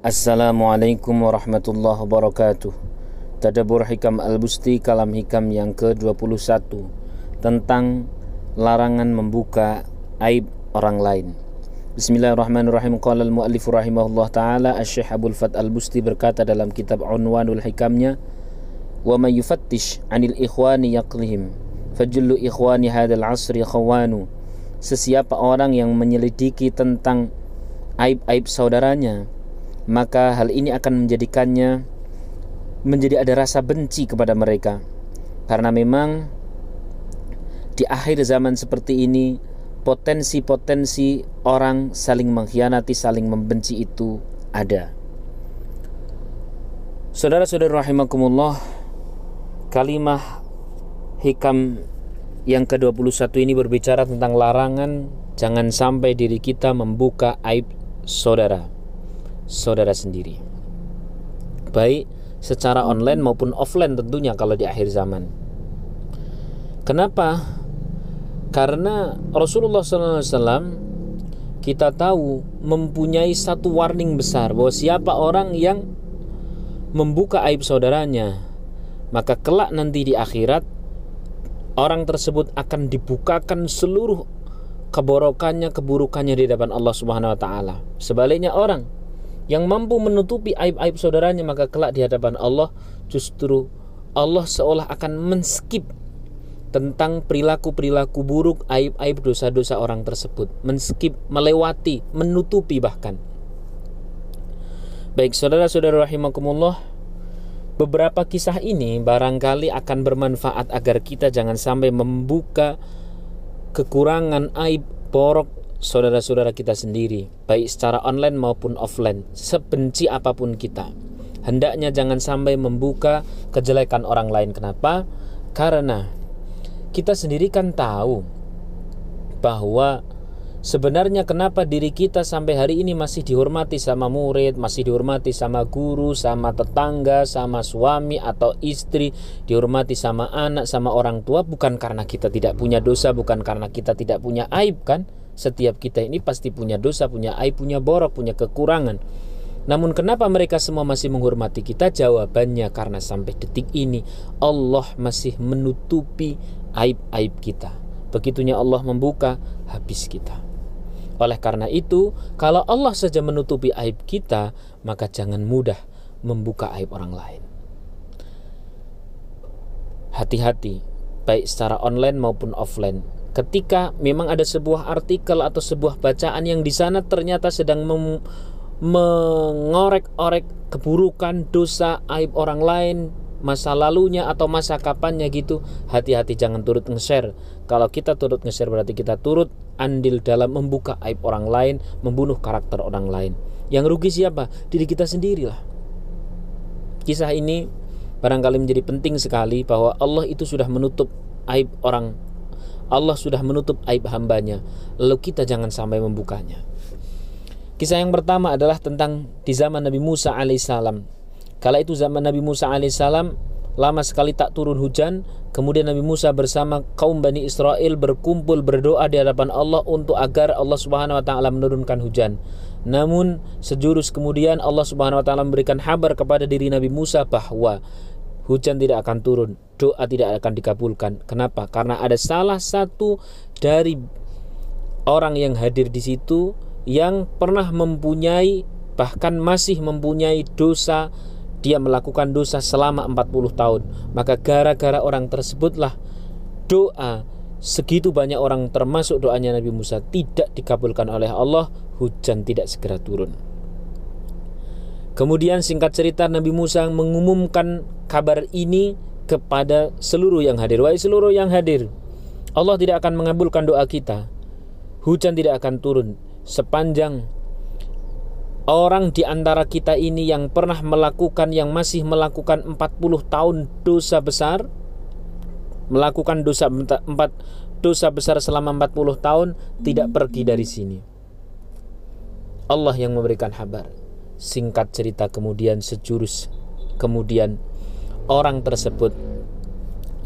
Assalamualaikum warahmatullahi wabarakatuh. Tadabur Hikam Al-Busti Kalam Hikam yang ke-21 Tentang larangan membuka aib orang lain. Bismillahirrahmanirrahim. Qala al-mu'allif rahimahullah ta'ala Asyih Abul Fat Al-Busti berkata dalam kitab Unwanul Hikamnya Wa man yufattish anil ikhwani yaqlihim Fajullu ikhwani hadal asri khawanu. Sesiapa orang yang menyelidiki tentang aib-aib saudaranya maka hal ini akan menjadikannya menjadi ada rasa benci kepada mereka karena memang di akhir zaman seperti ini potensi-potensi orang saling mengkhianati, saling membenci itu ada. Saudara-saudara rahimakumullah, kalimah hikam yang ke-21 ini berbicara tentang larangan jangan sampai diri kita membuka aib saudara saudara sendiri. Baik secara online maupun offline tentunya kalau di akhir zaman. Kenapa? Karena Rasulullah SAW kita tahu mempunyai satu warning besar bahwa siapa orang yang membuka aib saudaranya, maka kelak nanti di akhirat orang tersebut akan dibukakan seluruh keborokannya, keburukannya di depan Allah Subhanahu wa taala. Sebaliknya orang yang mampu menutupi aib-aib saudaranya maka kelak di hadapan Allah justru Allah seolah akan menskip tentang perilaku-perilaku buruk, aib-aib dosa-dosa orang tersebut, menskip, melewati, menutupi bahkan. Baik saudara-saudara rahimakumullah, beberapa kisah ini barangkali akan bermanfaat agar kita jangan sampai membuka kekurangan aib, borok saudara-saudara kita sendiri, baik secara online maupun offline, sebenci apa pun kita. Hendaknya jangan sampai membuka kejelekan orang lain. Kenapa? Karena kita sendiri kan tahu bahwa sebenarnya kenapa diri kita sampai hari ini masih dihormati sama murid, masih dihormati sama guru, sama tetangga, sama suami atau istri, dihormati sama anak, sama orang tua bukan karena kita tidak punya dosa, bukan karena kita tidak punya aib kan? Setiap kita ini pasti punya dosa, punya aib, punya borok, punya kekurangan. Namun kenapa mereka semua masih menghormati kita? Jawabannya karena sampai detik ini Allah masih menutupi aib-aib kita. Begitunya Allah membuka habis kita. Oleh karena itu, kalau Allah saja menutupi aib kita, maka jangan mudah membuka aib orang lain. Hati-hati, baik secara online maupun offline ketika memang ada sebuah artikel atau sebuah bacaan yang di sana ternyata sedang mengorek-orek keburukan, dosa, aib orang lain, masa lalunya atau masa kapannya gitu, hati-hati jangan turut nge-share. Kalau kita turut nge-share berarti kita turut andil dalam membuka aib orang lain, membunuh karakter orang lain. Yang rugi siapa? Diri kita sendirilah. Kisah ini barangkali menjadi penting sekali bahwa Allah itu sudah menutup aib orang Allah sudah menutup aib hambanya Lalu kita jangan sampai membukanya Kisah yang pertama adalah tentang di zaman Nabi Musa alaihissalam. Kala itu zaman Nabi Musa alaihissalam lama sekali tak turun hujan. Kemudian Nabi Musa bersama kaum Bani Israel berkumpul berdoa di hadapan Allah untuk agar Allah Subhanahu wa taala menurunkan hujan. Namun sejurus kemudian Allah Subhanahu wa taala memberikan kabar kepada diri Nabi Musa bahwa hujan tidak akan turun, doa tidak akan dikabulkan. Kenapa? Karena ada salah satu dari orang yang hadir di situ yang pernah mempunyai bahkan masih mempunyai dosa dia melakukan dosa selama 40 tahun maka gara-gara orang tersebutlah doa segitu banyak orang termasuk doanya Nabi Musa tidak dikabulkan oleh Allah hujan tidak segera turun Kemudian singkat cerita Nabi Musa mengumumkan kabar ini kepada seluruh yang hadir. Wahai seluruh yang hadir, Allah tidak akan mengabulkan doa kita. Hujan tidak akan turun sepanjang orang di antara kita ini yang pernah melakukan yang masih melakukan 40 tahun dosa besar melakukan dosa empat dosa besar selama 40 tahun tidak pergi dari sini. Allah yang memberikan kabar. Singkat cerita kemudian sejurus Kemudian orang tersebut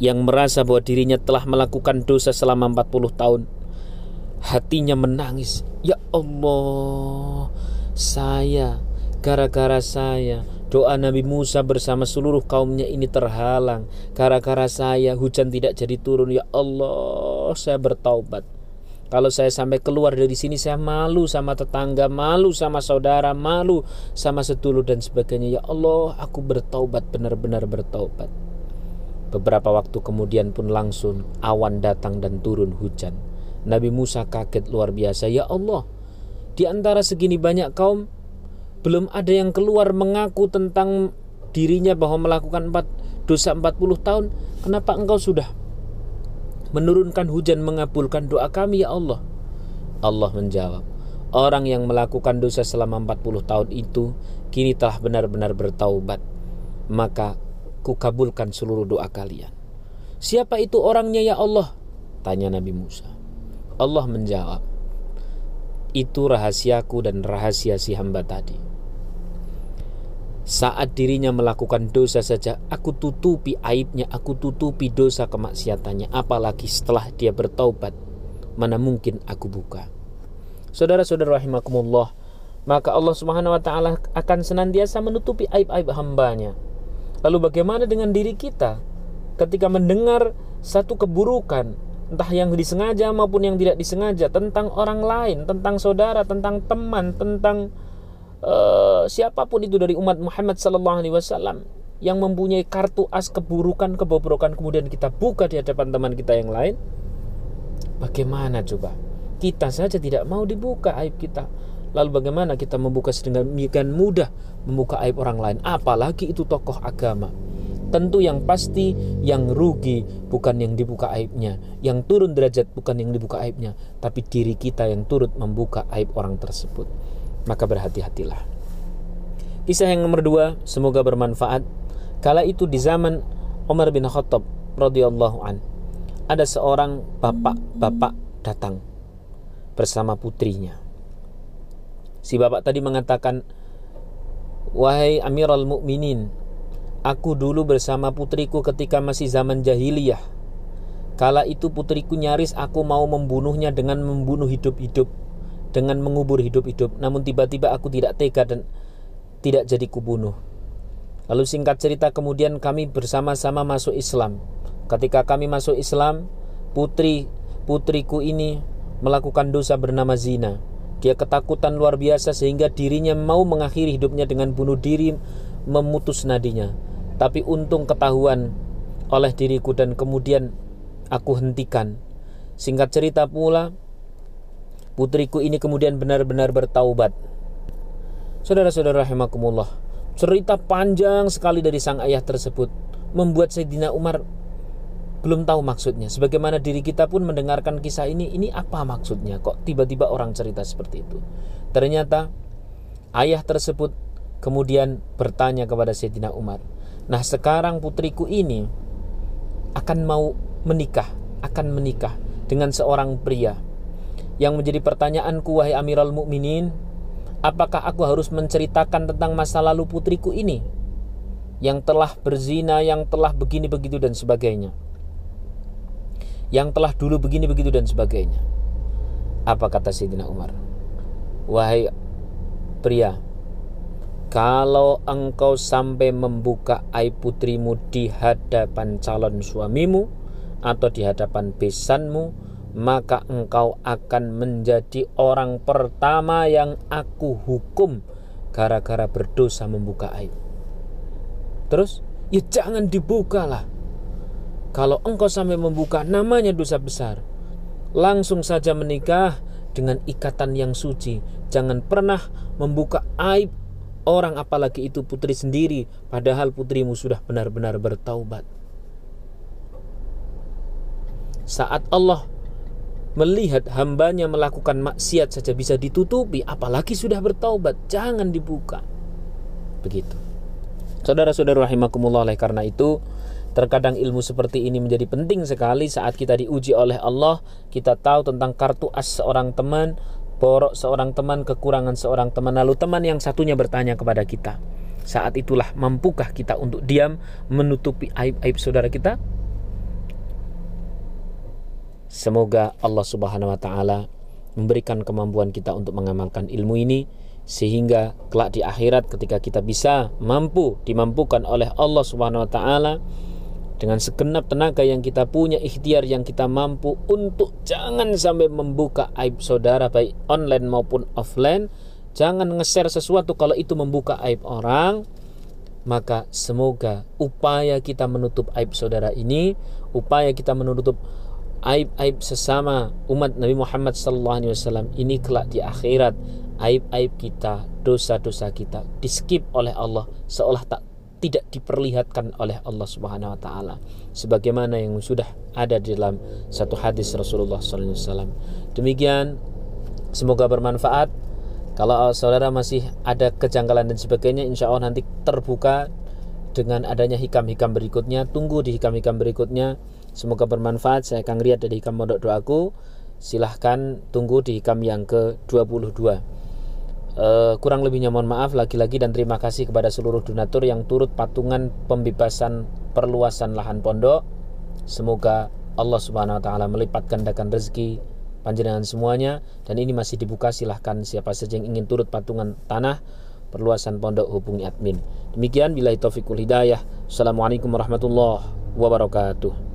Yang merasa bahwa dirinya telah melakukan dosa selama 40 tahun. Hatinya menangis. Ya Allah Saya gara-gara saya doa Nabi Musa bersama seluruh kaumnya ini terhalang. Gara-gara saya hujan tidak jadi turun. Ya Allah saya bertaubat kalau saya sampai keluar dari sini saya malu sama tetangga, malu sama saudara, malu sama setulur dan sebagainya. Ya Allah, aku bertaubat benar-benar bertaubat. Beberapa waktu kemudian pun langsung awan datang dan turun hujan. Nabi Musa kaget luar biasa. Ya Allah, di antara segini banyak kaum belum ada yang keluar mengaku tentang dirinya bahwa melakukan empat dosa 40 tahun. Kenapa engkau sudah menurunkan hujan mengabulkan doa kami ya Allah. Allah menjawab orang yang melakukan dosa selama 40 tahun itu kini telah benar-benar bertaubat. Maka kukabulkan seluruh doa kalian. Siapa itu orangnya ya Allah? tanya Nabi Musa. Allah menjawab itu rahasiaku dan rahasia si hamba tadi saat dirinya melakukan dosa saja, aku tutupi aibnya, aku tutupi dosa kemaksiatannya. Apalagi setelah dia bertaubat, mana mungkin aku buka. Saudara-saudara rahimakumullah, maka Allah Subhanahu wa taala akan senantiasa menutupi aib-aib hambanya. Lalu bagaimana dengan diri kita ketika mendengar satu keburukan, entah yang disengaja maupun yang tidak disengaja tentang orang lain, tentang saudara, tentang teman, tentang uh, siapa pun itu dari umat Muhammad sallallahu alaihi wasallam yang mempunyai kartu as keburukan kebobrokan kemudian kita buka di hadapan teman kita yang lain bagaimana coba? Kita saja tidak mau dibuka aib kita. Lalu bagaimana kita membuka sedemikian mudah membuka aib orang lain? Apalagi itu tokoh agama. Tentu yang pasti yang rugi bukan yang dibuka aibnya. Yang turun derajat bukan yang dibuka aibnya. Tapi diri kita yang turut membuka aib orang tersebut maka berhati-hatilah. Kisah yang nomor dua, semoga bermanfaat. Kala itu di zaman Umar bin Khattab radhiyallahu an, ada seorang bapak-bapak datang bersama putrinya. Si bapak tadi mengatakan, "Wahai Amirul Mukminin, aku dulu bersama putriku ketika masih zaman jahiliyah. Kala itu putriku nyaris aku mau membunuhnya dengan membunuh hidup-hidup dengan mengubur hidup-hidup. Namun tiba-tiba aku tidak tega dan tidak jadi kubunuh. Lalu singkat cerita kemudian kami bersama-sama masuk Islam. Ketika kami masuk Islam, putri putriku ini melakukan dosa bernama zina. Dia ketakutan luar biasa sehingga dirinya mau mengakhiri hidupnya dengan bunuh diri memutus nadinya. Tapi untung ketahuan oleh diriku dan kemudian aku hentikan. Singkat cerita pula, Putriku ini kemudian benar-benar bertaubat. Saudara-saudara rahimakumullah, cerita panjang sekali dari sang ayah tersebut membuat Sayyidina Umar belum tahu maksudnya. Sebagaimana diri kita pun mendengarkan kisah ini, ini apa maksudnya? Kok tiba-tiba orang cerita seperti itu? Ternyata ayah tersebut kemudian bertanya kepada Sayyidina Umar, "Nah, sekarang putriku ini akan mau menikah, akan menikah dengan seorang pria yang menjadi pertanyaanku wahai Amirul Mukminin, apakah aku harus menceritakan tentang masa lalu putriku ini yang telah berzina, yang telah begini begitu dan sebagainya. Yang telah dulu begini begitu dan sebagainya. Apa kata Sayyidina Umar? Wahai pria, kalau engkau sampai membuka aib putrimu di hadapan calon suamimu atau di hadapan besanmu, maka engkau akan menjadi orang pertama yang aku hukum gara-gara berdosa membuka aib. Terus, ya jangan dibuka lah. Kalau engkau sampai membuka namanya dosa besar. Langsung saja menikah dengan ikatan yang suci. Jangan pernah membuka aib orang apalagi itu putri sendiri padahal putrimu sudah benar-benar bertaubat. Saat Allah melihat hambanya melakukan maksiat saja bisa ditutupi apalagi sudah bertaubat jangan dibuka. Begitu. Saudara-saudara rahimakumullah oleh karena itu terkadang ilmu seperti ini menjadi penting sekali saat kita diuji oleh Allah. Kita tahu tentang kartu as seorang teman borok seorang teman kekurangan seorang teman lalu teman yang satunya bertanya kepada kita. Saat itulah mampukah kita untuk diam menutupi aib-aib saudara kita Semoga Allah Subhanahu wa taala memberikan kemampuan kita untuk mengamalkan ilmu ini sehingga kelak di akhirat ketika kita bisa mampu dimampukan oleh Allah Subhanahu wa taala dengan segenap tenaga yang kita punya ikhtiar yang kita mampu untuk jangan sampai membuka aib saudara baik online maupun offline jangan nge-share sesuatu kalau itu membuka aib orang maka semoga upaya kita menutup aib saudara ini upaya kita menutup aib-aib sesama umat Nabi Muhammad SAW ini kelak di akhirat. Aib-aib kita dosa-dosa kita di skip oleh Allah seolah tak tidak diperlihatkan oleh Allah Subhanahu wa taala. Sebagaimana yang sudah ada di dalam satu hadis Rasulullah SAW demikian semoga bermanfaat. Kalau saudara masih ada kejanggalan dan sebagainya insya Allah nanti terbuka dengan adanya hikam-hikam berikutnya. Tunggu di hikam-hikam berikutnya Semoga bermanfaat. Saya akan lihat dari hikam modok doaku. Silahkan tunggu di hikam yang ke-22. Uh, eh, kurang lebihnya mohon maaf lagi-lagi dan terima kasih kepada seluruh donatur yang turut patungan pembebasan perluasan lahan pondok. Semoga Allah Subhanahu wa taala melipat gandakan rezeki panjenengan semuanya dan ini masih dibuka silahkan siapa saja yang ingin turut patungan tanah perluasan pondok hubungi admin. Demikian bila taufikul hidayah. Assalamualaikum warahmatullahi wabarakatuh.